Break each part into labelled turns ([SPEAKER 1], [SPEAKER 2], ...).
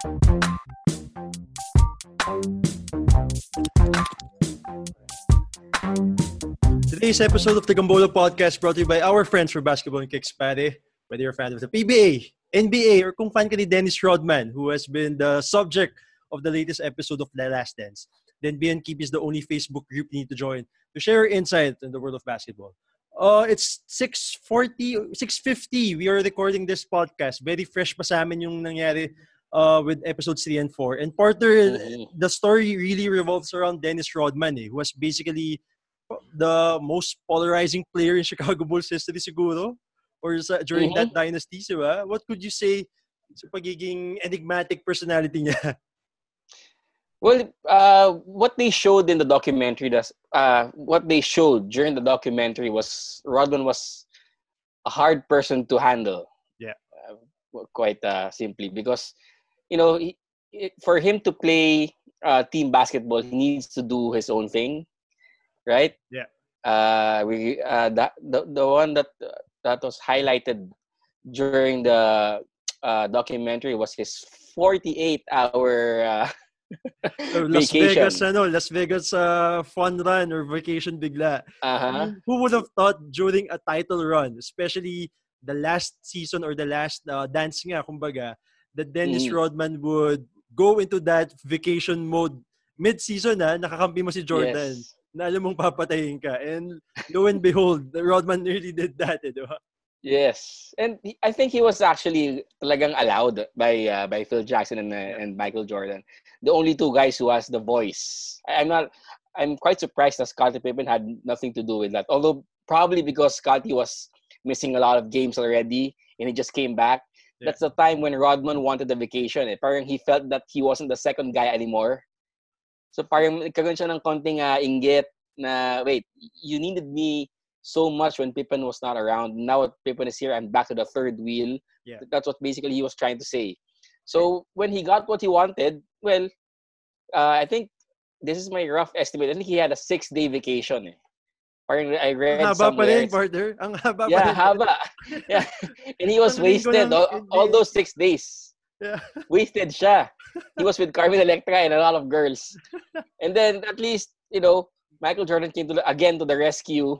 [SPEAKER 1] Today's episode of the Gambolo Podcast brought to you by our friends for Basketball and Kicks Pare. Whether you're a fan of the PBA, NBA, or kung fan ka ni Dennis Rodman, who has been the subject of the latest episode of The Last Dance, then BNKeep is the only Facebook group you need to join to share your insight in the world of basketball. Uh, it's 6.40, 6.50. We are recording this podcast. Very fresh pa sa amin yung nangyari uh, with episodes 3 and 4. And Porter, mm-hmm. the story really revolves around Dennis Rodman, eh, who was basically the most polarizing player in Chicago Bulls history siguro or sa, during mm-hmm. that dynasty, diba? What could you say sa pagiging enigmatic personality niya?
[SPEAKER 2] Well, uh, what they showed in the documentary, does, uh, what they showed during the documentary was Rodman was a hard person to handle.
[SPEAKER 1] Yeah.
[SPEAKER 2] Uh, quite uh, simply because, you know, he, for him to play uh, team basketball, he needs to do his own thing, right?
[SPEAKER 1] Yeah.
[SPEAKER 2] Uh, we uh, that the the one that that was highlighted during the uh, documentary was his 48 hour uh,
[SPEAKER 1] Las Vegas ano, Las Vegas uh, fun run or vacation bigla.
[SPEAKER 2] Uh-huh.
[SPEAKER 1] Who would have thought during a title run, especially the last season or the last uh, dance nga kumbaga, that Dennis mm. Rodman would go into that vacation mode mid-season na nakakampi mo si Jordan. Yes. Na alam mong papatayin ka. And lo and behold, Rodman really did that, eh, di ba?
[SPEAKER 2] Yes, and I think he was actually talagang allowed by uh, by Phil Jackson and uh, and Michael Jordan, the only two guys who has the voice. I'm not. I'm quite surprised that Scottie Pippen had nothing to do with that. Although probably because Scottie was missing a lot of games already and he just came back. Yeah. That's the time when Rodman wanted the vacation. Eh. Parang he felt that he wasn't the second guy anymore. So parang nagkaroon siya ng konting uh, inggit na, wait, you needed me so much when Pippen was not around. Now Pippen is here, I'm back to the third wheel.
[SPEAKER 1] Yeah.
[SPEAKER 2] That's what basically he was trying to say. So when he got what he wanted, well, uh, I think this is my rough estimate. I think he had a six-day vacation. Eh. Parang I read
[SPEAKER 1] Ang haba
[SPEAKER 2] somewhere.
[SPEAKER 1] pa rin, partner. Ang haba
[SPEAKER 2] yeah,
[SPEAKER 1] pa rin.
[SPEAKER 2] haba. yeah. And he was wasted all, all those six days.
[SPEAKER 1] Yeah.
[SPEAKER 2] Wasted siya. He was with Carmen Electra and a lot of girls. And then at least, you know, Michael Jordan came to the, again to the rescue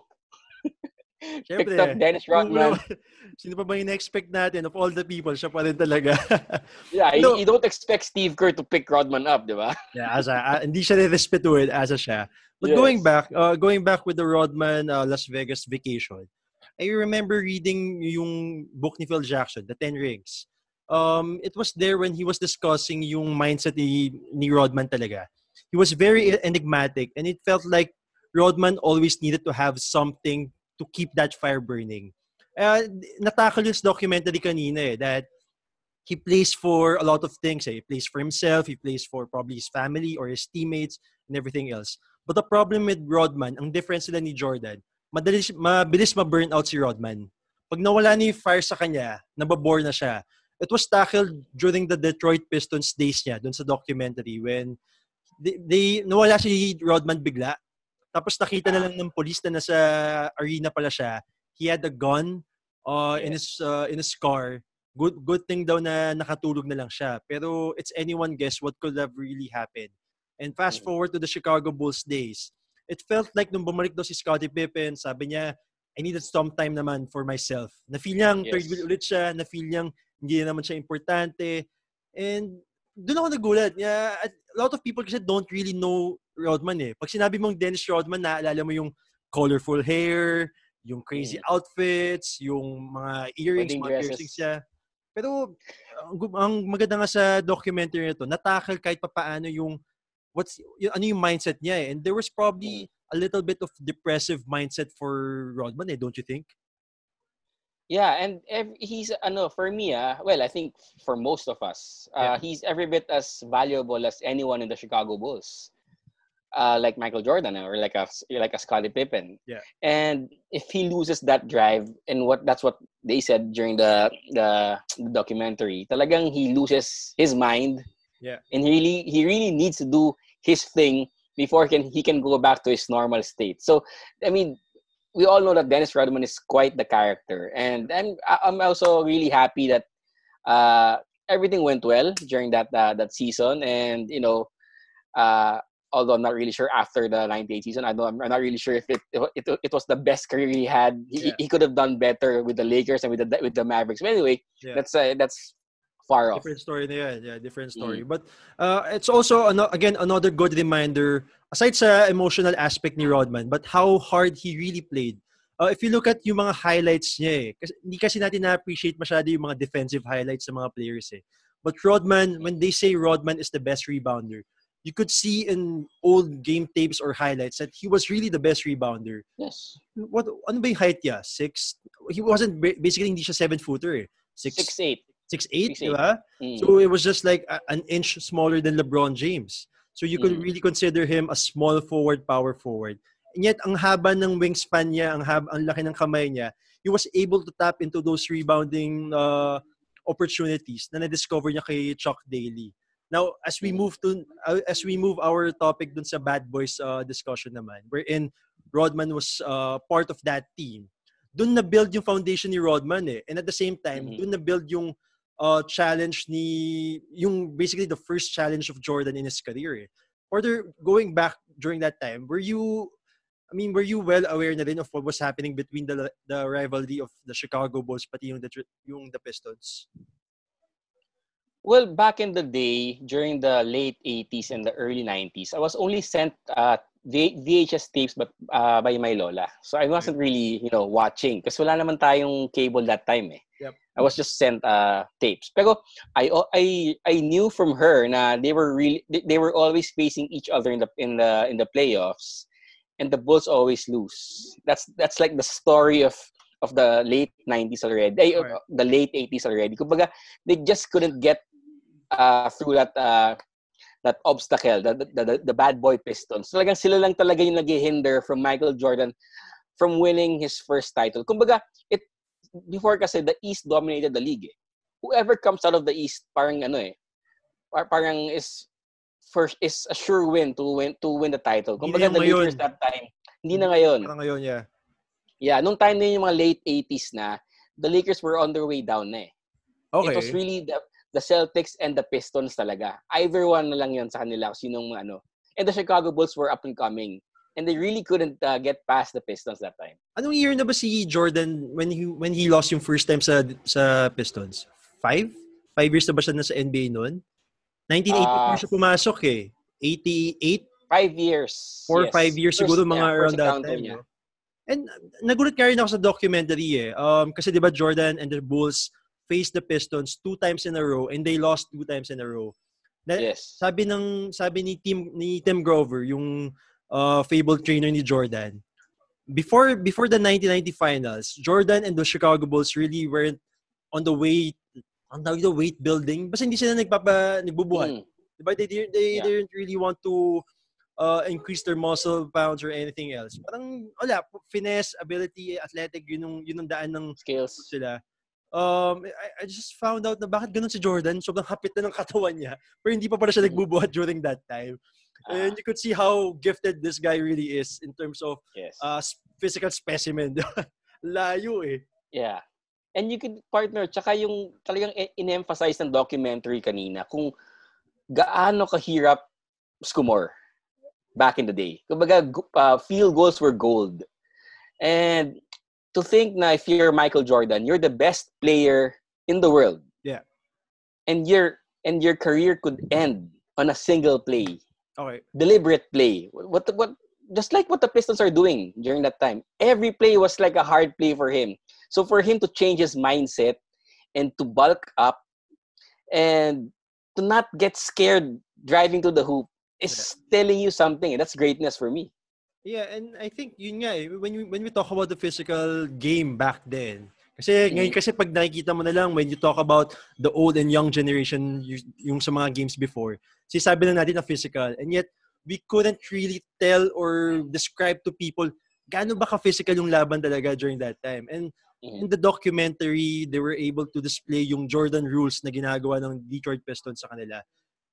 [SPEAKER 1] Siyempre,
[SPEAKER 2] Picked up Dennis Rodman.
[SPEAKER 1] Sino pa ba yung expect natin of all the people? Siya pa rin talaga.
[SPEAKER 2] yeah, no, you, don't expect Steve Kerr to pick Rodman up, di ba?
[SPEAKER 1] yeah, as a, uh, hindi siya re-respetuhin as a siya. But yes. going back, uh, going back with the Rodman uh, Las Vegas vacation, I remember reading yung book ni Phil Jackson, The Ten Rings. Um, it was there when he was discussing yung mindset ni, ni Rodman talaga. He was very enigmatic and it felt like Rodman always needed to have something to keep that fire burning. Uh, natakal yung documentary kanina eh, that he plays for a lot of things. Eh. He plays for himself, he plays for probably his family or his teammates and everything else. But the problem with Rodman, ang difference nila ni Jordan, madalis, mabilis ma-burn out si Rodman. Pag nawala ni fire sa kanya, nababore na siya. It was tackled during the Detroit Pistons days niya, dun sa documentary, when they, they nawala si Rodman bigla. Tapos nakita na lang ng police na nasa arena pala siya. He had a gun uh, in his uh, in his car. Good good thing daw na nakatulog na lang siya. Pero it's anyone guess what could have really happened. And fast forward to the Chicago Bulls days. It felt like nung bumalik daw si Scottie Pippen, sabi niya, I needed some time naman for myself. Na-feel niyang yes. third wheel ulit siya, na-feel niyang hindi naman siya importante. And doon ako nagulat. Yeah, a lot of people kasi don't really know Rodman eh. Pag sinabi mong Dennis Rodman, naalala mo yung colorful hair, yung crazy mm. outfits, yung mga earrings, Wedding mga dresses. piercings siya. Pero ang, ang maganda nga sa documentary na to, natakal kahit papaano yung what's yung, ano yung mindset niya eh. And there was probably mm. a little bit of depressive mindset for Rodman eh, don't you think?
[SPEAKER 2] Yeah, and ev- he's ano for me ah, well, I think for most of us, uh, yeah. he's every bit as valuable as anyone in the Chicago Bulls uh, like Michael Jordan or like a like a Scottie Pippen.
[SPEAKER 1] Yeah.
[SPEAKER 2] And if he loses that drive, and what that's what they said during the the, documentary, talagang he loses his mind.
[SPEAKER 1] Yeah.
[SPEAKER 2] And he really he really needs to do his thing before he can he can go back to his normal state. So I mean, we all know that Dennis Rodman is quite the character, and I'm I'm also really happy that uh, everything went well during that uh, that season, and you know, uh, although I'm not really sure after the 98 season, I I'm not really sure if it it, it was the best career he had. He, yeah. he could have done better with the Lakers and with the with the Mavericks. But anyway, yeah. that's uh, that's far
[SPEAKER 1] off. Different story yeah, yeah, different story. Mm. But uh, it's also ano, again another good reminder aside sa emotional aspect ni Rodman, but how hard he really played. Uh, if you look at yung mga highlights niya eh, kasi, hindi kasi natin na-appreciate masyado yung mga defensive highlights sa mga players eh. But Rodman, when they say Rodman is the best rebounder, you could see in old game tapes or highlights that he was really the best rebounder.
[SPEAKER 2] Yes.
[SPEAKER 1] What ano ba yung height niya? Six? He wasn't basically hindi siya seven footer eh.
[SPEAKER 2] Six, six eight.
[SPEAKER 1] Six eight, six, diba? Mm. So it was just like a, an inch smaller than LeBron James. So you could mm. really consider him a small forward, power forward. And yet, ang haba ng wingspan niya, ang, haba, ang laki ng kamay niya, he was able to tap into those rebounding uh, opportunities na na-discover niya kay Chuck Daly. Now, as we move to uh, as we move our topic dun sa Bad Boys uh, discussion naman, wherein Rodman was uh, part of that team. Doon na build yung foundation ni Rodman eh. And at the same time, mm-hmm. doon na build yung uh, challenge ni yung basically the first challenge of Jordan in his career. Eh. Further going back during that time, were you I mean, were you well aware na rin of what was happening between the the rivalry of the Chicago Bulls pati yung the yung the Pistons?
[SPEAKER 2] Well, back in the day, during the late 80s and the early 90s, I was only sent uh, VHS tapes but uh, by my lola. So I wasn't really, you know, watching kasi wala naman tayong cable that time eh.
[SPEAKER 1] Yep.
[SPEAKER 2] I was just sent uh, tapes. Pero I I I knew from her na they were really they were always facing each other in the in the in the playoffs and the Bulls always lose. That's that's like the story of of the late 90s already. Right. the late 80s already. Kumbaga, they just couldn't get uh, through that uh, that obstacle, the, the, the, the bad boy Pistons. Talagang sila lang talaga yung nag-hinder from Michael Jordan from winning his first title. Kumbaga, before kasi the East dominated the league. Eh. Whoever comes out of the East, parang ano eh, parang is first is a sure win to win to win the title. Kumbaga the Lakers that time, hindi na ngayon.
[SPEAKER 1] Parang ngayon, yeah.
[SPEAKER 2] Yeah, nung time na yung mga late 80s na, the Lakers were on their way down na eh. Okay. It was really the the Celtics and the Pistons talaga. Either one na lang yun sa kanila kung sinong ano. And the Chicago Bulls were up and coming. And they really couldn't uh, get past the Pistons that time.
[SPEAKER 1] Anong year na ba si Jordan when he when he lost yung first time sa sa Pistons? Five? Five years na ba siya na sa NBA noon? 1984 uh, siya pumasok eh. 88?
[SPEAKER 2] Five years.
[SPEAKER 1] Four yes. five years first, siguro mga yeah, around that time. Niya. And nagulat ka rin ako sa documentary eh. Um, kasi di ba Jordan and the Bulls faced the Pistons two times in a row and they lost two times in a row.
[SPEAKER 2] Na, yes.
[SPEAKER 1] Sabi ng sabi ni Tim ni Tim Grover, yung uh, fabled trainer ni Jordan. Before before the 1990 finals, Jordan and the Chicago Bulls really weren't on the way on the weight building. Basta hindi sila nagpapa nagbubuhat. Mm. Diba? They didn't they yeah. didn't really want to uh, increase their muscle pounds or anything else. Parang wala, finesse, ability, athletic, yun yung, yun yung daan ng
[SPEAKER 2] skills
[SPEAKER 1] sila um, I, I just found out na bakit ganun si Jordan, sobrang hapit na ng katawan niya, pero hindi pa pala siya nagbubuhat during that time. And you could see how gifted this guy really is in terms of
[SPEAKER 2] yes.
[SPEAKER 1] uh, physical specimen. Layo eh.
[SPEAKER 2] Yeah. And you could partner, tsaka yung talagang in-emphasize ng documentary kanina, kung gaano kahirap skumor back in the day. Kumbaga, uh, field goals were gold. And to think na if you're Michael Jordan, you're the best player in the world.
[SPEAKER 1] Yeah.
[SPEAKER 2] And your and your career could end on a single play.
[SPEAKER 1] Okay.
[SPEAKER 2] Deliberate play. What what just like what the Pistons are doing during that time. Every play was like a hard play for him. So for him to change his mindset and to bulk up and to not get scared driving to the hoop is yeah. telling you something. That's greatness for me.
[SPEAKER 1] Yeah, and I think yun nga eh, when, you, when we talk about the physical game back then, kasi ngayon kasi pag nakikita mo na lang when you talk about the old and young generation yung sa mga games before, sabi na natin na physical and yet we couldn't really tell or describe to people gaano ba ka-physical yung laban talaga during that time. And mm-hmm. in the documentary, they were able to display yung Jordan rules na ginagawa ng Detroit Pistons sa kanila.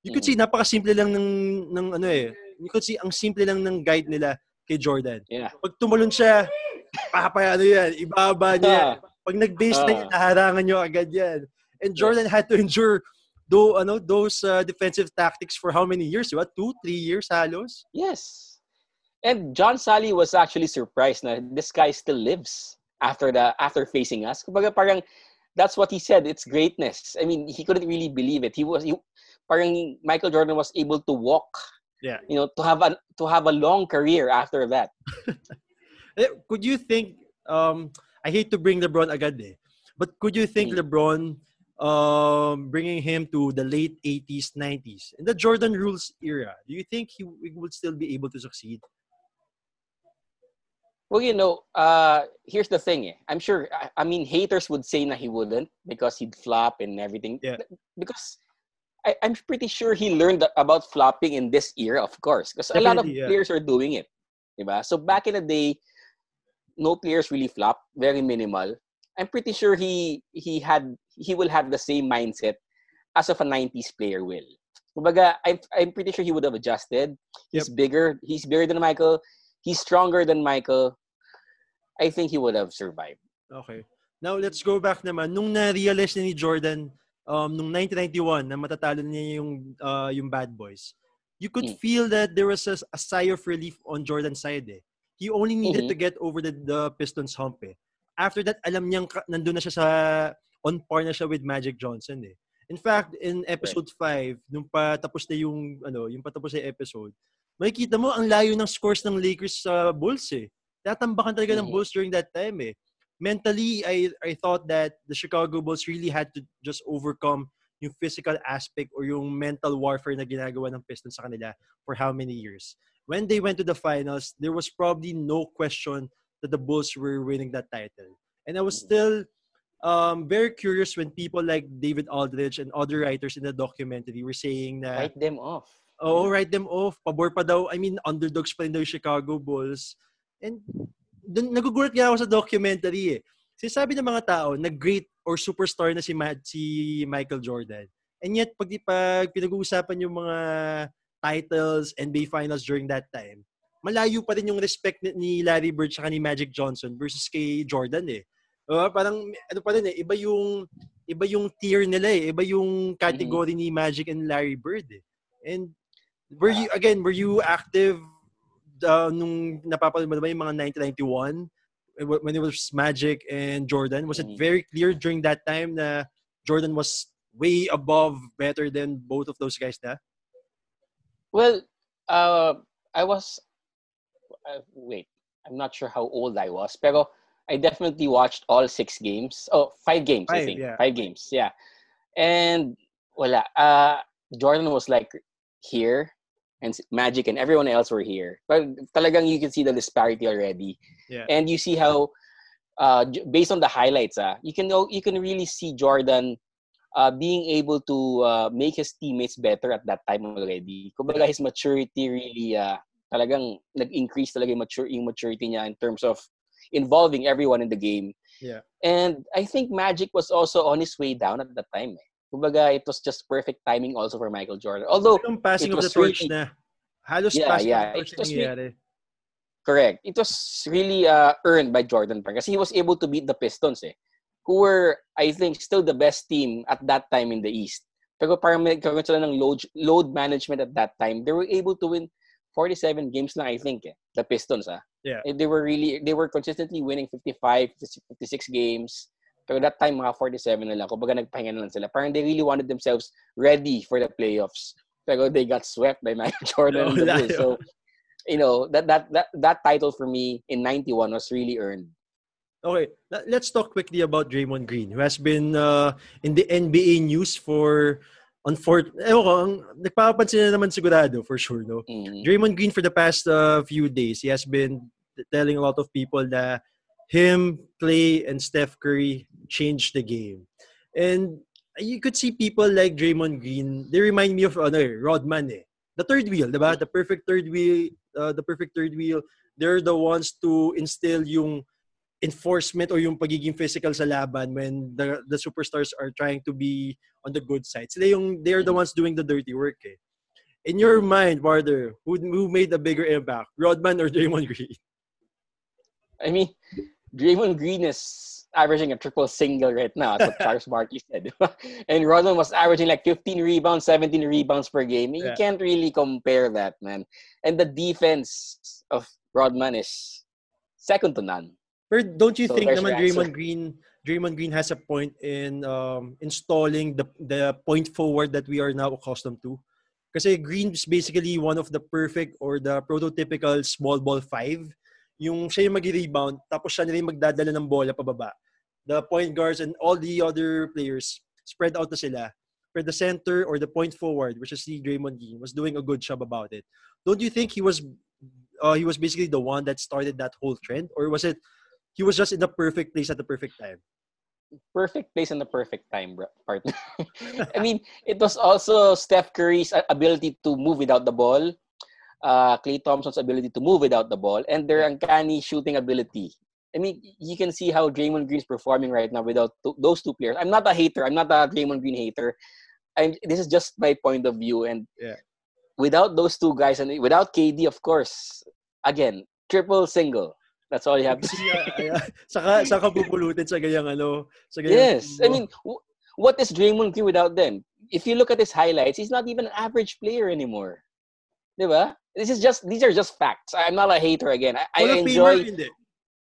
[SPEAKER 1] You could see napaka-simple lang ng ng ano eh. You could see ang simple lang ng guide nila kay Jordan.
[SPEAKER 2] Yeah.
[SPEAKER 1] Pag tumalon siya, papayano yan, ibaba niya. Pag nag-base uh, na yan, naharangan nyo agad yan. And Jordan yes. had to endure though ano those uh, defensive tactics for how many years? What two, three years halos?
[SPEAKER 2] Yes. And John Salley was actually surprised na this guy still lives after the after facing us. Kumbaga parang that's what he said. It's greatness. I mean, he couldn't really believe it. He was he, parang Michael Jordan was able to walk.
[SPEAKER 1] Yeah.
[SPEAKER 2] You know, to have a to have a long career after that.
[SPEAKER 1] Eh, could you think um I hate to bring LeBron agad eh, but could you think mm. LeBron um, bringing him to the late 80s, 90s, in the Jordan rules era, do you think he, he would still be able to succeed?
[SPEAKER 2] Well, you know, uh, here's the thing. Eh. I'm sure, I, I, mean, haters would say that he wouldn't because he'd flop and everything.
[SPEAKER 1] Yeah.
[SPEAKER 2] Because I, am pretty sure he learned about flopping in this era, of course, because a lot of yeah. players are doing it. Diba? So back in the day, no players really flop, very minimal. I'm pretty sure he he had he will have the same mindset as of a 90s player will. Kumbaga, I'm, I'm pretty sure he would have adjusted. He's yep. bigger. He's bigger than Michael. He's stronger than Michael. I think he would have survived.
[SPEAKER 1] Okay. Now, let's go back naman. Nung na-realize ni Jordan, um, nung 1991, na matatalo niya yung, uh, yung Bad Boys, you could mm. feel that there was a, a sigh of relief on Jordan's side eh. He only needed mm-hmm. to get over the, the Pistons hump eh. After that, alam niyang nandun na siya sa on par na siya with Magic Johnson eh. In fact, in episode 5, nung patapos na yung ano, yung patapos na episode, makikita mo ang layo ng scores ng Lakers sa Bulls eh. Tatambakan talaga mm-hmm. ng Bulls during that time eh. Mentally, I I thought that the Chicago Bulls really had to just overcome yung physical aspect or yung mental warfare na ginagawa ng Pistons sa kanila for how many years. When they went to the finals, there was probably no question that the Bulls were winning that title. And I was mm-hmm. still um, very curious when people like David Aldridge and other writers in the documentary were saying that
[SPEAKER 2] write them off.
[SPEAKER 1] Oh, write them off. Pabor pa daw. I mean, underdogs pa rin daw yung Chicago Bulls. And dun, nagugulat nga ako sa documentary eh. Kasi sabi ng mga tao na great or superstar na si, Ma- si Michael Jordan. And yet, pag, pag pinag-uusapan yung mga titles, NBA Finals during that time, malayo pa rin yung respect ni Larry Bird sa ni Magic Johnson versus kay Jordan eh. Uh, parang ano pa rin eh, iba yung iba yung tier nila eh, iba yung category mm-hmm. ni Magic and Larry Bird eh. And were you again, were you active uh, nung napapanood mo ba yung mga 1991 when it was Magic and Jordan? Was it mm-hmm. very clear during that time na Jordan was way above, better than both of those guys na?
[SPEAKER 2] Well, uh, I was uh, wait, I'm not sure how old I was, pero I definitely watched all six games. Oh, five games, five, I think. Yeah. Five games, yeah. And wala. Uh, Jordan was like here, and Magic and everyone else were here. But talagang you can see the disparity already.
[SPEAKER 1] Yeah.
[SPEAKER 2] And you see how, uh, based on the highlights, uh, you can know you can really see Jordan uh, being able to uh, make his teammates better at that time already. Kumbaga his maturity really uh, talagang nag-increase talaga yung, mature, yung maturity niya in terms of involving everyone in the game.
[SPEAKER 1] Yeah.
[SPEAKER 2] And I think Magic was also on his way down at that time. Eh. Kumbaga, it was just perfect timing also for Michael Jordan. Although,
[SPEAKER 1] Yung passing of the torch really, na. Halos
[SPEAKER 2] yeah,
[SPEAKER 1] passing
[SPEAKER 2] yeah,
[SPEAKER 1] of the torch really,
[SPEAKER 2] Correct. It was really uh, earned by Jordan because he was able to beat the Pistons eh, who were, I think, still the best team at that time in the East. Pero parang may sila ng load, load management at that time. They were able to win 47 games lang, I think, eh, the Pistons. Ah.
[SPEAKER 1] Yeah.
[SPEAKER 2] They were really, they were consistently winning 55, 56 games. Pero that time, mga 47 na lang. Kumbaga nagpahinga na lang sila. Parang they really wanted themselves ready for the playoffs. Pero they got swept by Michael Jordan. No, so, you know, that, that, that, that title for me in 91 was really earned.
[SPEAKER 1] Okay, let's talk quickly about Draymond Green, who has been uh, in the NBA news for unfor ewan ko, ang, nagpapansin na naman sigurado for sure, no?
[SPEAKER 2] Mm-hmm.
[SPEAKER 1] Draymond Green for the past uh, few days, he has been telling a lot of people that him, Klay, and Steph Curry changed the game. And you could see people like Draymond Green, they remind me of ano, eh, Rodman eh. The third wheel, diba? The perfect third wheel, uh, the perfect third wheel. They're the ones to instill yung enforcement or yung pagiging physical sa laban when the the superstars are trying to be on the good side. Sila yung they're the ones doing the dirty work eh. In your mind, Warder, who who made a bigger impact, Rodman or Draymond Green?
[SPEAKER 2] I mean, Draymond Green is averaging a triple single right now. That's what Charles Barkley said. and Rodman was averaging like 15 rebounds, 17 rebounds per game. You yeah. can't really compare that, man. And the defense of Rodman is second to none.
[SPEAKER 1] But don't you so think naman Draymond Green Draymond Green has a point in um, installing the the point forward that we are now accustomed to? Kasi Green is basically one of the perfect or the prototypical small ball five. Yung siya yung mag-rebound, tapos siya na rin magdadala ng bola pababa. The point guards and all the other players spread out na sila. But the center or the point forward, which is the Draymond Green, was doing a good job about it. Don't you think he was uh, he was basically the one that started that whole trend, or was it he was just in the perfect place at the perfect time?
[SPEAKER 2] Perfect place and the perfect time, partner. I mean, it was also Steph Curry's ability to move without the ball, uh, Klay Thompson's ability to move without the ball, and their uncanny shooting ability. I mean, you can see how Draymond Green's performing right now without those two players. I'm not a hater. I'm not a Draymond Green hater. I'm, this is just my point of view. And
[SPEAKER 1] yeah.
[SPEAKER 2] without those two guys and without KD, of course, again, triple single. That's all you have to
[SPEAKER 1] say. saka, saka pupulutin sa ganyang ano. Sa
[SPEAKER 2] ganyang, yes. I mean, w- what is Draymond Green without them? If you look at his highlights, he's not even an average player anymore. Diba? This is just, these are just facts. I'm not a hater again. I, I enjoy...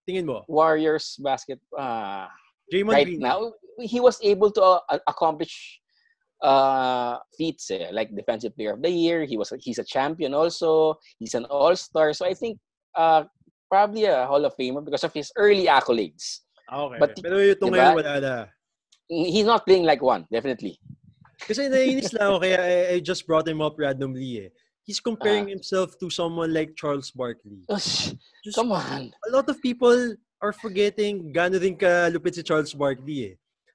[SPEAKER 1] Tingin mo?
[SPEAKER 2] Warriors basket. Uh,
[SPEAKER 1] Draymond
[SPEAKER 2] right
[SPEAKER 1] Green.
[SPEAKER 2] now, he was able to uh, accomplish uh, feats eh, like defensive player of the year. He was he's a champion also. He's an all star. So I think uh, probably a Hall of Famer because of his early accolades.
[SPEAKER 1] Okay. But, Pero itong diba, ngayon wala na.
[SPEAKER 2] He's not playing like one, definitely.
[SPEAKER 1] Kasi naiinis lang ako kaya I, I just brought him up randomly eh. He's comparing uh, himself to someone like Charles Barkley.
[SPEAKER 2] Just, come on.
[SPEAKER 1] A lot of people are forgetting gaano din ka lupit si Charles Barkley eh.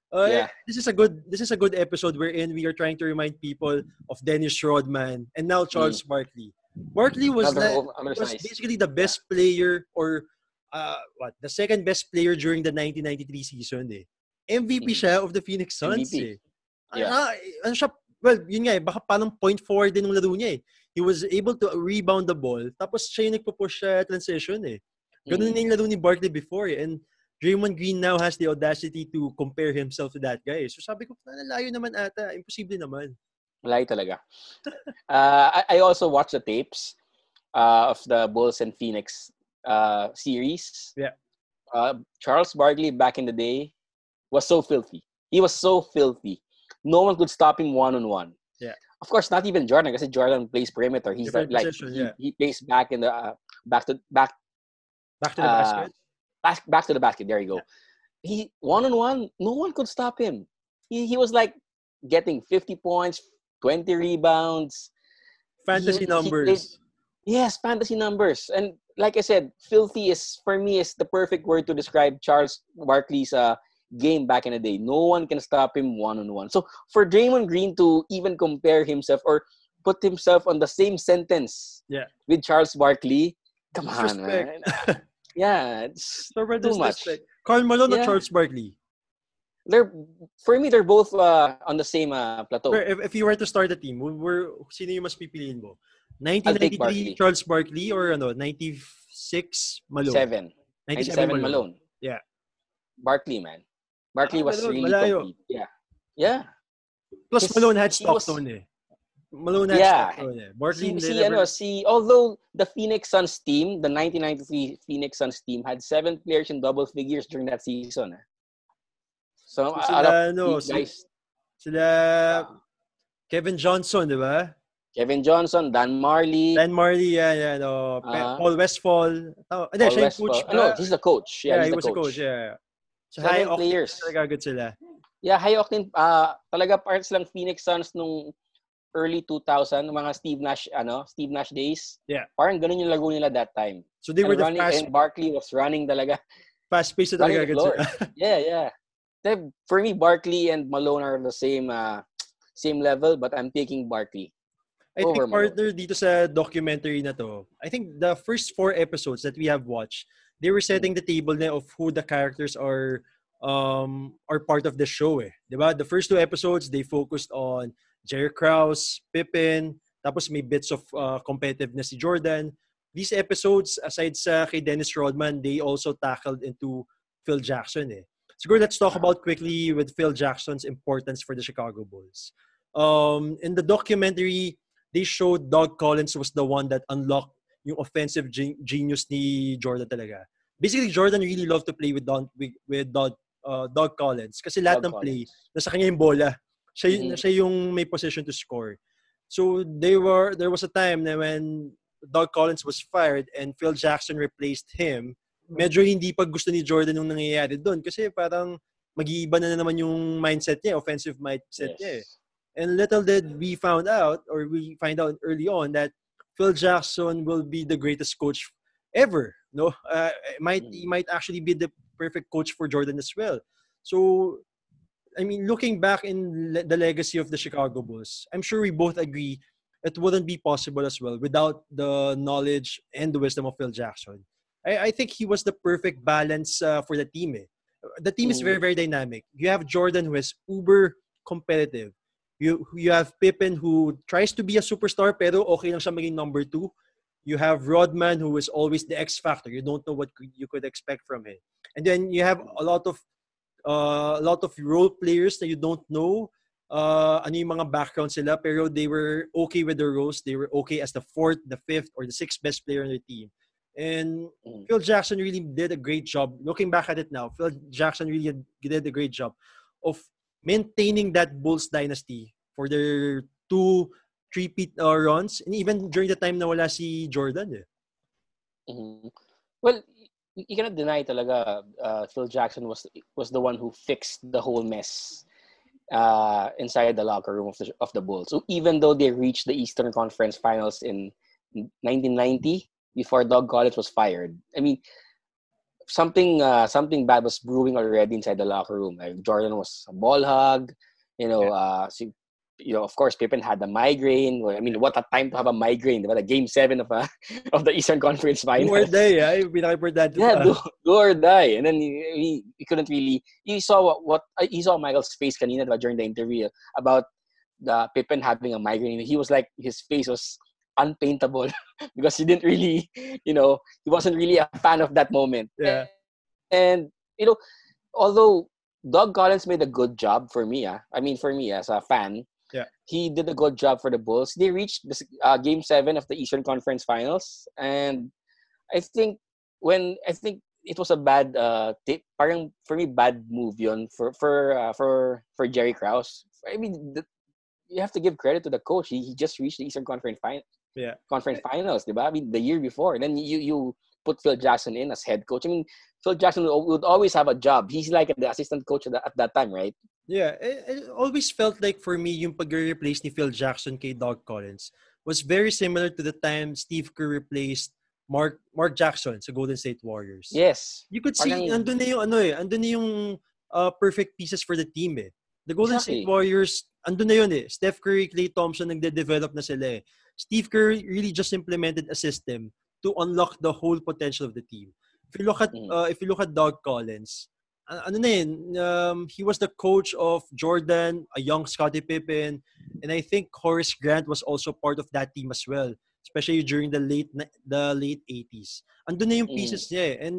[SPEAKER 1] Uh, yeah. This is a good this is a good episode wherein we are trying to remind people of Dennis Rodman and now Charles mm. Barkley. Barkley was, the, was basically the best player or uh, what the second best player during the 1993 season eh. MVP mm. siya of the Phoenix Suns MVP. eh. Yeah. Ano, ano siya, well, yun nga eh, baka parang point forward din ng laro niya eh. He was able to rebound the ball, tapos siya yung nagpo-push sa transition eh. Ganun mm. na yung laro ni Barkley before eh. And Draymond Green now has the audacity to compare himself to that guy. So sabi ko, nalayo naman ata. Imposible naman.
[SPEAKER 2] Malayo talaga. uh, I, I also watched the tapes uh, of the Bulls and Phoenix uh, series.
[SPEAKER 1] Yeah.
[SPEAKER 2] Uh, Charles Barkley back in the day was so filthy. He was so filthy. No one could stop him one on one.
[SPEAKER 1] Yeah.
[SPEAKER 2] Of course, not even Jordan, because Jordan plays perimeter. He's like, like yeah. he, he, plays back in the uh, back to back
[SPEAKER 1] back to the uh, basket
[SPEAKER 2] back, back to the basket. There you go. He one on one, no one could stop him. He he was like getting 50 points, 20 rebounds.
[SPEAKER 1] Fantasy he, numbers.
[SPEAKER 2] He yes, fantasy numbers. And like I said, filthy is for me is the perfect word to describe Charles Barkley's uh, game back in the day. No one can stop him one on one. So for Draymond Green to even compare himself or put himself on the same sentence
[SPEAKER 1] yeah.
[SPEAKER 2] with Charles Barkley, come on, man. Yeah, it's so too much.
[SPEAKER 1] Karl Malone yeah. or Charles Barkley?
[SPEAKER 2] They're for me they're both uh, on the same uh, plateau.
[SPEAKER 1] If, if you were to start a team, where sino yung mas pipiliin mo? 1993 Charles Barkley or ano 96 Malone?
[SPEAKER 2] 7. 97 Malone. Malone.
[SPEAKER 1] Yeah.
[SPEAKER 2] Barkley man. Barkley ah, was Malone, really malayo. complete. Yeah. Yeah.
[SPEAKER 1] Plus Malone had Stockton was, eh. Malone
[SPEAKER 2] yeah. Eh. Barkley see, see, ano, see, although the Phoenix Suns team, the 1993 Phoenix Suns team, had seven players in double figures during that season. Eh. So, so sila, ano, guys,
[SPEAKER 1] sila Kevin Johnson, di ba?
[SPEAKER 2] Kevin Johnson, Dan Marley.
[SPEAKER 1] Dan Marley, yeah, yeah. No. Uh, Paul Westfall. Oh,
[SPEAKER 2] hindi, siya yung coach.
[SPEAKER 1] No,
[SPEAKER 2] he's the coach. Yeah,
[SPEAKER 1] yeah
[SPEAKER 2] he
[SPEAKER 1] was
[SPEAKER 2] the
[SPEAKER 1] coach. coach, yeah.
[SPEAKER 2] So, high players.
[SPEAKER 1] Talaga good sila.
[SPEAKER 2] Yeah, high octane. Uh, talaga parts lang Phoenix Suns nung early 2000, mga Steve Nash, ano, Steve Nash days.
[SPEAKER 1] Yeah.
[SPEAKER 2] Parang ganun yung lago nila that time.
[SPEAKER 1] So they and were the
[SPEAKER 2] running,
[SPEAKER 1] fast...
[SPEAKER 2] And Barkley was running talaga.
[SPEAKER 1] Fast-paced talaga.
[SPEAKER 2] yeah, yeah. For me, Barkley and Malone are the same uh, same level, but I'm taking Barkley.
[SPEAKER 1] I think partner dito sa documentary na to, I think the first four episodes that we have watched, they were setting the table na of who the characters are um are part of the show eh. Diba? The first two episodes, they focused on Jerry Krause, Pippen, tapos may bits of uh, competitiveness si Jordan. These episodes, aside sa kay Dennis Rodman, they also tackled into Phil Jackson eh. Siguro let's talk about quickly with Phil Jackson's importance for the Chicago Bulls. Um, in the documentary, they showed Doug Collins was the one that unlocked yung offensive genius ni Jordan talaga. Basically, Jordan really loved to play with Don, with, with Doug, uh, Doug Collins kasi lahat Doug ng play, Collins. nasa kanya yung bola. Siya, mm-hmm. siya yung may position to score. So they were there was a time na when Doug Collins was fired and Phil Jackson replaced him, medyo hindi pa gusto ni Jordan yung nangyayari doon kasi parang mag-iiba na naman yung mindset niya, offensive mindset yes. niya eh. And little did we found out or we find out early on that Phil Jackson will be the greatest coach ever. No, uh, might he might actually be the perfect coach for Jordan as well. So I mean, looking back in le- the legacy of the Chicago Bulls, I'm sure we both agree it wouldn't be possible as well without the knowledge and the wisdom of Phil Jackson. I, I think he was the perfect balance uh, for the team. Eh. The team is very, mm. very dynamic. You have Jordan who is uber competitive. You you have Pippen who tries to be a superstar pero okay lang siya maging number two. You have Rodman who is always the X factor. You don't know what you could expect from him. And then you have a lot of uh, a lot of role players that you don't know uh, ano yung mga background sila, pero they were okay with their roles. They were okay as the fourth, the fifth, or the sixth best player on their team. And mm. Phil Jackson really did a great job. Looking back at it now, Phil Jackson really did a great job of maintaining that Bulls dynasty for their two three-peat uh, runs, and even during the time na wala si Jordan. Eh.
[SPEAKER 2] Mm-hmm. Well, you cannot deny talaga uh, Phil Jackson was was the one who fixed the whole mess uh, inside the locker room of the of the Bulls. So even though they reached the Eastern Conference Finals in 1990 before Doug Collins was fired, I mean something uh, something bad was brewing already inside the locker room. Like Jordan was a ball hog, you know. Uh, you know, of course, Pippen had the migraine. I mean, what a time to have a migraine. Diba? a game seven of, a, of the Eastern Conference Finals.
[SPEAKER 1] Do or die, yeah. Yung pinaka-importante.
[SPEAKER 2] Yeah, do, do or die. And then he, he, couldn't really, he saw what, what, uh, he saw Michael's face kanina during the interview about the Pippen having a migraine. He was like, his face was unpaintable because he didn't really, you know, he wasn't really a fan of that moment.
[SPEAKER 1] Yeah.
[SPEAKER 2] And, you know, although Doug Collins made a good job for me, ah, I mean, for me as a fan,
[SPEAKER 1] yeah.
[SPEAKER 2] He did a good job for the Bulls. They reached the uh, game seven of the Eastern Conference Finals, and I think when I think it was a bad uh tip, parang for me bad move yon for for uh, for for Jerry Krause. I mean, the, you have to give credit to the coach. He, he just reached the Eastern Conference Finals.
[SPEAKER 1] Yeah.
[SPEAKER 2] Conference Finals, diba? I mean, the year before. And then you you put Phil Jackson in as head coach. I mean, Phil Jackson would, always have a job. He's like the assistant coach at, that time, right?
[SPEAKER 1] Yeah, it, it always felt like for me yung pag-replace ni Phil Jackson kay Doug Collins was very similar to the time Steve Kerr replaced Mark Mark Jackson sa Golden State Warriors.
[SPEAKER 2] Yes.
[SPEAKER 1] You could see Parang, andun na yung ano eh, andun na yung uh, perfect pieces for the team eh. The Golden exactly. State Warriors, andun na yun eh. Steph Curry, Klay Thompson, nagde-develop na sila eh. Steve Kerr really just implemented a system to unlock the whole potential of the team. If you look at mm. uh, if you look at Doug Collins, ano na yun, um, he was the coach of Jordan, a young Scottie Pippen, and I think Horace Grant was also part of that team as well, especially during the late the late 80s. Andun na yung mm. pieces mm. niya eh. And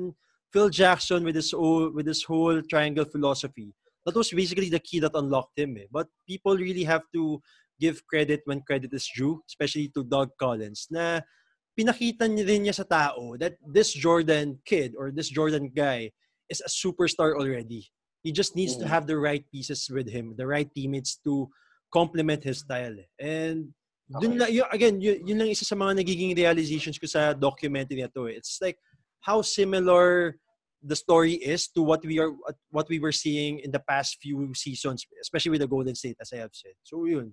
[SPEAKER 1] Phil Jackson with his whole, with his whole triangle philosophy, that was basically the key that unlocked him eh. But people really have to give credit when credit is due, especially to Doug Collins, na pinakita niya din niya sa tao that this Jordan kid or this Jordan guy is a superstar already. He just needs mm-hmm. to have the right pieces with him, the right teammates to complement his style. And okay. dun lang, yun, again, yun, yun lang isa sa mga nagiging realizations ko sa documentary na to. Eh. It's like how similar the story is to what we are what we were seeing in the past few seasons, especially with the Golden State, as I have said. So yun.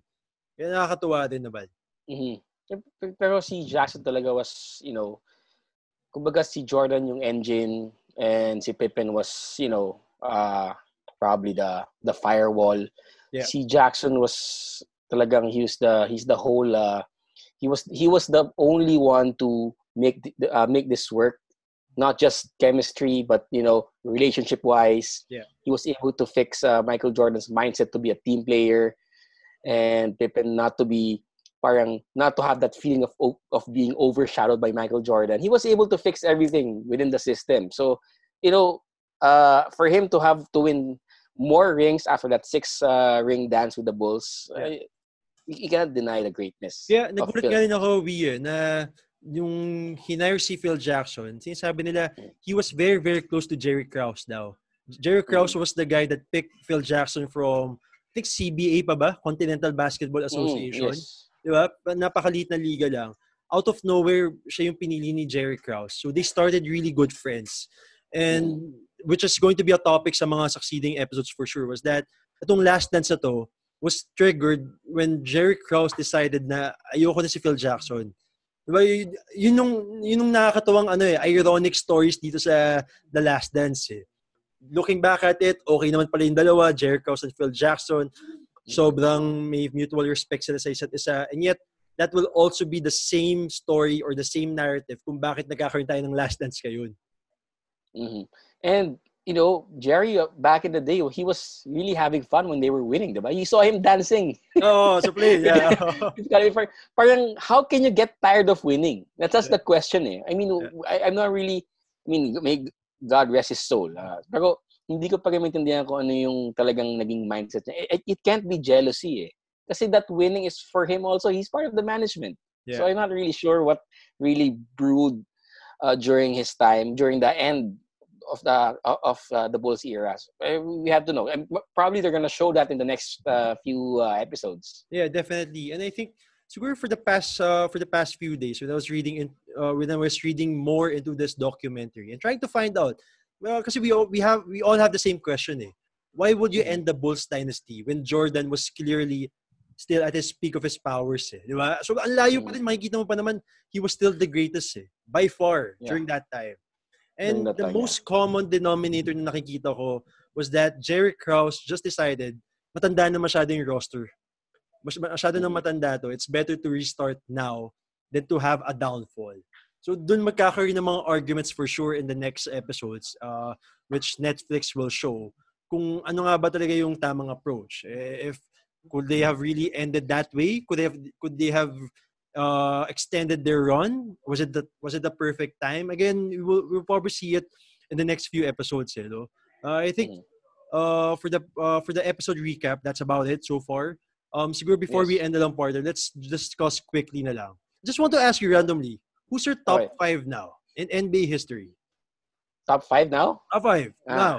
[SPEAKER 1] Yan nakakatuwa din naman.
[SPEAKER 2] Mm-hmm. Pero si Jackson talaga was, you know, kumbaga si Jordan yung engine, and si Pippen was you know uh, probably the the firewall. Yeah. Si Jackson was talagang he's the he's the whole uh, he was he was the only one to make the, uh, make this work not just chemistry but you know relationship wise
[SPEAKER 1] yeah
[SPEAKER 2] he was able to fix uh, michael jordan's mindset to be a team player and pippen not to be parang not to have that feeling of of being overshadowed by Michael Jordan. He was able to fix everything within the system. So, you know, uh, for him to have to win more rings after that six uh, ring dance with the Bulls, yeah. uh, you, cannot deny the greatness.
[SPEAKER 1] Yeah, nagulat nga rin ako, Wee, eh, na yung hinire si Phil Jackson, sinasabi nila, he was very, very close to Jerry Krause daw. Jerry Krause mm. was the guy that picked Phil Jackson from, think CBA pa ba? Continental Basketball mm, Association. Mm, yes. Di ba? Napakaliit na liga lang. Out of nowhere, siya yung pinili ni Jerry Krause. So they started really good friends. And mm which is going to be a topic sa mga succeeding episodes for sure, was that itong last dance na to was triggered when Jerry Krause decided na ayoko na si Phil Jackson. Diba, yun, yun yung, yun yung nakakatawang ano eh, ironic stories dito sa The Last Dance eh. Looking back at it, okay naman pala yung dalawa, Jerry Krause and Phil Jackson. Sobrang may mutual respect sila sa isa't isa. And yet, that will also be the same story or the same narrative kung bakit nagkakaroon tayo ng Last Dance kayon.
[SPEAKER 2] Mm-hmm. And you know, Jerry uh, back in the day, he was really having fun when they were winning, diba? You saw him dancing.
[SPEAKER 1] Oh, so play, yeah.
[SPEAKER 2] it's gotta be fun. Parang, how can you get tired of winning? That's just yeah. the question eh. I mean, yeah. I, I'm not really, I mean, may God rest his soul. Uh, pero hindi ko pa rin maintindihan kung ano yung talagang naging mindset niya. It, it can't be jealousy eh. Kasi that winning is for him also. He's part of the management. Yeah. So I'm not really sure what really brewed uh, during his time, during the end of the of uh, the Bulls era. Uh, we have to know, and probably they're gonna show that in the next uh, few uh, episodes.
[SPEAKER 1] Yeah, definitely. And I think so. For the past uh, for the past few days, when I was reading in, uh, when I was reading more into this documentary and trying to find out, well, because we all, we have we all have the same question. Eh. Why would you end the Bulls dynasty when Jordan was clearly still at his peak of his powers eh, di ba? So ang layo pa rin makikita mo pa naman he was still the greatest eh by far yeah. during that time. And the most common denominator na nakikita ko was that Jerry Krause just decided matanda na masyado yung roster. Mas masyado na matanda to. It's better to restart now than to have a downfall. So dun magkakaroon ng mga arguments for sure in the next episodes uh, which Netflix will show kung ano nga ba talaga yung tamang approach. Eh, if could they have really ended that way? Could they have could they have uh, extended their run? Was it the was it the perfect time? Again, we will we'll probably see it in the next few episodes. You know? uh, I think mm. uh, for the uh, for the episode recap, that's about it so far. Um, siguro before yes. we end the lang partner, let's discuss quickly na lang. Just want to ask you randomly, who's your top right. five now in NBA history?
[SPEAKER 2] Top five now?
[SPEAKER 1] Top five ah. now.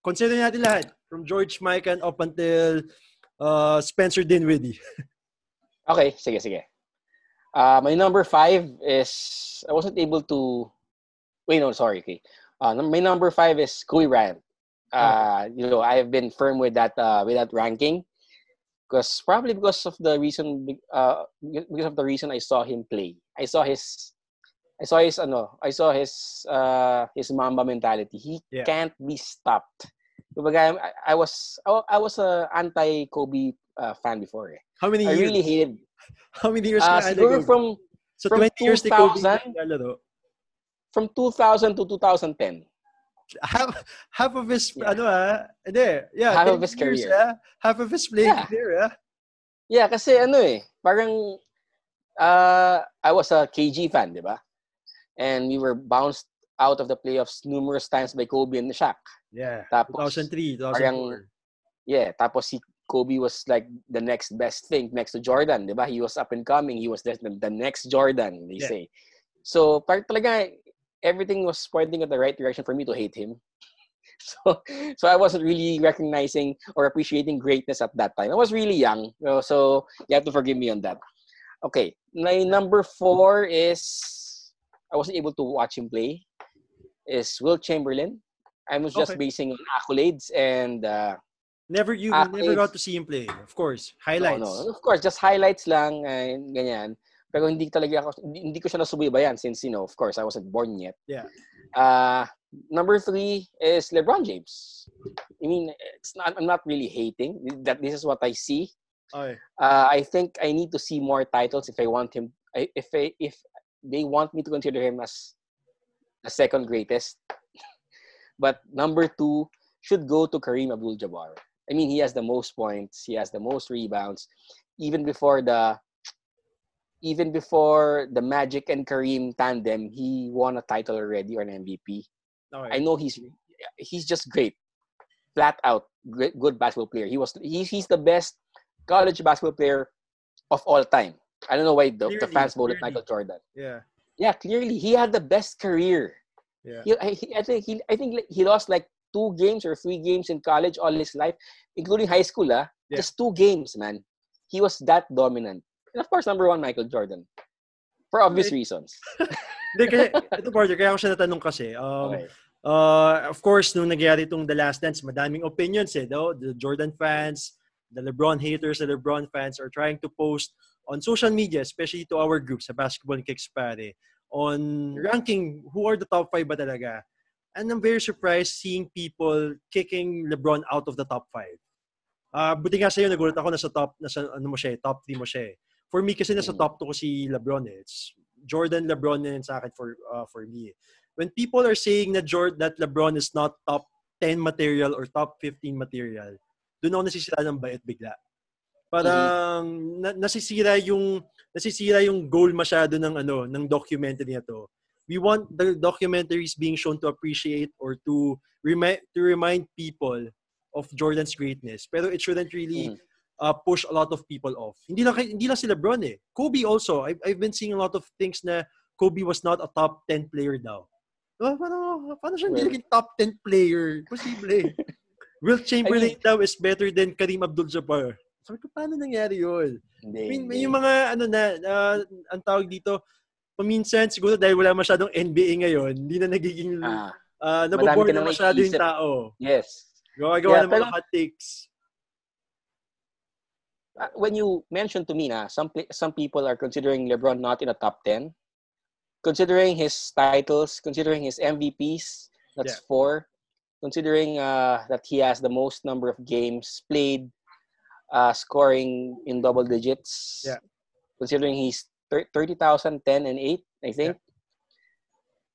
[SPEAKER 1] Consider natin lahat from George Mikan up until uh, Spencer Dinwiddie.
[SPEAKER 2] okay, sige, sige. Uh, my number five is I wasn't able to. Wait, no, sorry. Okay. Uh, my number five is Kobe Bryant. Uh, you know, I have been firm with that uh, with that ranking because probably because of the reason uh, because of the reason I saw him play. I saw his I saw his ano, I saw his uh, his Mamba mentality. He yeah. can't be stopped. I, I was I was a anti Kobe uh, fan before. Eh.
[SPEAKER 1] How many
[SPEAKER 2] I
[SPEAKER 1] years?
[SPEAKER 2] really hated
[SPEAKER 1] How many years
[SPEAKER 2] uh, siguro from
[SPEAKER 1] so from 20 years 2000,
[SPEAKER 2] From 2000 to 2010.
[SPEAKER 1] Half, half of his yeah. ano ah, hindi, yeah,
[SPEAKER 2] half of his years, career.
[SPEAKER 1] Ah, half of his playing yeah. career, ah.
[SPEAKER 2] Yeah, kasi ano eh, parang uh, I was a KG fan, di ba? And we were bounced out of the playoffs numerous times by Kobe and Shaq.
[SPEAKER 1] Yeah. Tapos, 2003, 2004. Parang,
[SPEAKER 2] yeah, tapos si Kobe was like the next best thing next to Jordan, di ba? He was up and coming. He was the, the next Jordan, they yeah. say. So, parang talaga, everything was pointing in the right direction for me to hate him. So, so I wasn't really recognizing or appreciating greatness at that time. I was really young, so you have to forgive me on that. Okay, my number four is I wasn't able to watch him play. Is Wilt Chamberlain. I was just okay. basing on accolades and uh,
[SPEAKER 1] Never you uh, never got to see him play. Of course, highlights.
[SPEAKER 2] No, no. Of course, just highlights lang uh, ganyan. Pero hindi talaga ako hindi, hindi ko siya nasubaybayan since you know, of course, I wasn't born yet.
[SPEAKER 1] Yeah.
[SPEAKER 2] Uh number three is LeBron James. I mean, it's not I'm not really hating that this is what I see. Uh, I think I need to see more titles if I want him if I, if they want me to consider him as the second greatest. but number two should go to Kareem Abdul-Jabbar. I mean, he has the most points. He has the most rebounds. Even before the even before the Magic and Kareem tandem, he won a title already or an MVP. I know he's he's just great, flat out great, good basketball player. He was he's he's the best college basketball player of all time. I don't know why the, clearly, the fans voted. Michael Jordan.
[SPEAKER 1] Yeah.
[SPEAKER 2] Yeah, clearly he had the best career.
[SPEAKER 1] Yeah.
[SPEAKER 2] He, I, I think he I think he lost like two games or three games in college all his life, including high school. Ah, yeah. just two games, man. He was that dominant. And of course, number one, Michael Jordan. For obvious reasons.
[SPEAKER 1] Hindi, kaya, ito, partner, kaya ako siya natanong kasi. Um, okay. uh, of course, nung nagyari itong The Last Dance, madaming opinions eh. No? The Jordan fans, the LeBron haters, the LeBron fans are trying to post on social media, especially to our groups sa Basketball Kicks Pare, on ranking who are the top five ba talaga. And I'm very surprised seeing people kicking LeBron out of the top five. Uh, buti nga sa'yo, nagulat ako na sa top, nasa ano mo siya, eh, top 3 mo siya. Eh. For me, kasi nasa mm. top 2 ko si LeBron eh. It's Jordan, LeBron din sa akin for, uh, for me. When people are saying that, Jordan, that LeBron is not top 10 material or top 15 material, doon ako nasisira ng bait bigla. Parang mm-hmm. na, nasisira yung nasisira yung goal masyado ng ano ng documentary na to. We want the documentaries being shown to appreciate or to remind to remind people of Jordan's greatness. Pero it shouldn't really mm. Uh, push a lot of people off. Hindi lang hindi lang si LeBron eh. Kobe also. I've, I've been seeing a lot of things na Kobe was not a top 10 player daw. Oh, paano, paano siya well, naging top 10 player? Posible. Will Chamberlain I mean, daw is better than Kareem Abdul-Jabbar. Sabi ko, paano nangyari yun? Hindi, I mean, hindi. yung mga, ano na, uh, ang tawag dito, paminsan, siguro dahil wala masyadong NBA ngayon, hindi na nagiging, ah, uh, nabobore na masyado yung tao.
[SPEAKER 2] Yes.
[SPEAKER 1] Gawa-gawa yeah, ng mga hot takes.
[SPEAKER 2] Uh, when you mentioned to me na some some people are considering LeBron not in the top 10, considering his titles, considering his MVPs, that's yeah. four, considering uh, that he has the most number of games played, uh, scoring in double digits.
[SPEAKER 1] Yeah.
[SPEAKER 2] Considering he's 30,000, 10, and 8, I think. Yeah.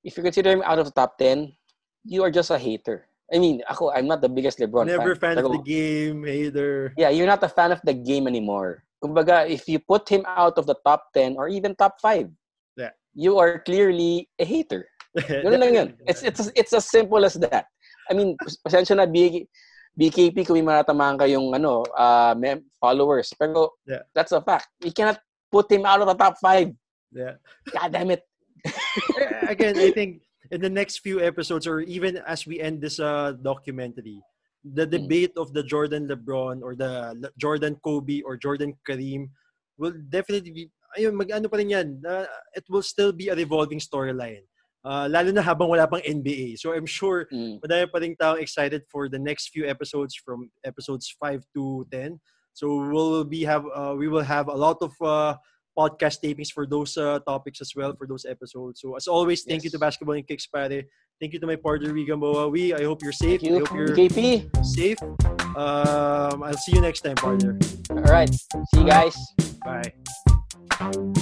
[SPEAKER 2] If you consider him out of the top 10, you are just a hater. I mean, ako, I'm not the biggest LeBron
[SPEAKER 1] Never
[SPEAKER 2] fan.
[SPEAKER 1] fan of the game, hater.
[SPEAKER 2] Yeah, you're not a fan of the game anymore. Kumbaga, if you put him out of the top 10 or even top 5,
[SPEAKER 1] yeah.
[SPEAKER 2] you are clearly a hater. Ganun lang yun. It's, it's, it's as simple as that. I mean, pasensya na, BK, BKP kung may matatamaan kayong ano, uh, followers. Pero
[SPEAKER 1] yeah.
[SPEAKER 2] that's a fact. You cannot put him out of the top five.
[SPEAKER 1] Yeah.
[SPEAKER 2] God damn it.
[SPEAKER 1] Again, I think in the next few episodes or even as we end this uh, documentary, the hmm. debate of the Jordan LeBron or the Jordan Kobe or Jordan Kareem will definitely be ayun mag ano pa rin yan uh, it will still be a revolving storyline Uh, lalo na habang wala pang NBA. So I'm sure mm. madami pa rin taong excited for the next few episodes from episodes 5 to 10. So we'll be have uh, we will have a lot of uh, podcast tapings for those uh, topics as well for those episodes. So as always, thank yes. you to Basketball and Kicks Pare. Thank you to my partner Riga We. I hope you're safe.
[SPEAKER 2] Thank you.
[SPEAKER 1] I hope you're
[SPEAKER 2] KP.
[SPEAKER 1] safe. Um, I'll see you next time, partner.
[SPEAKER 2] All right. See you guys. Bye.
[SPEAKER 1] Bye.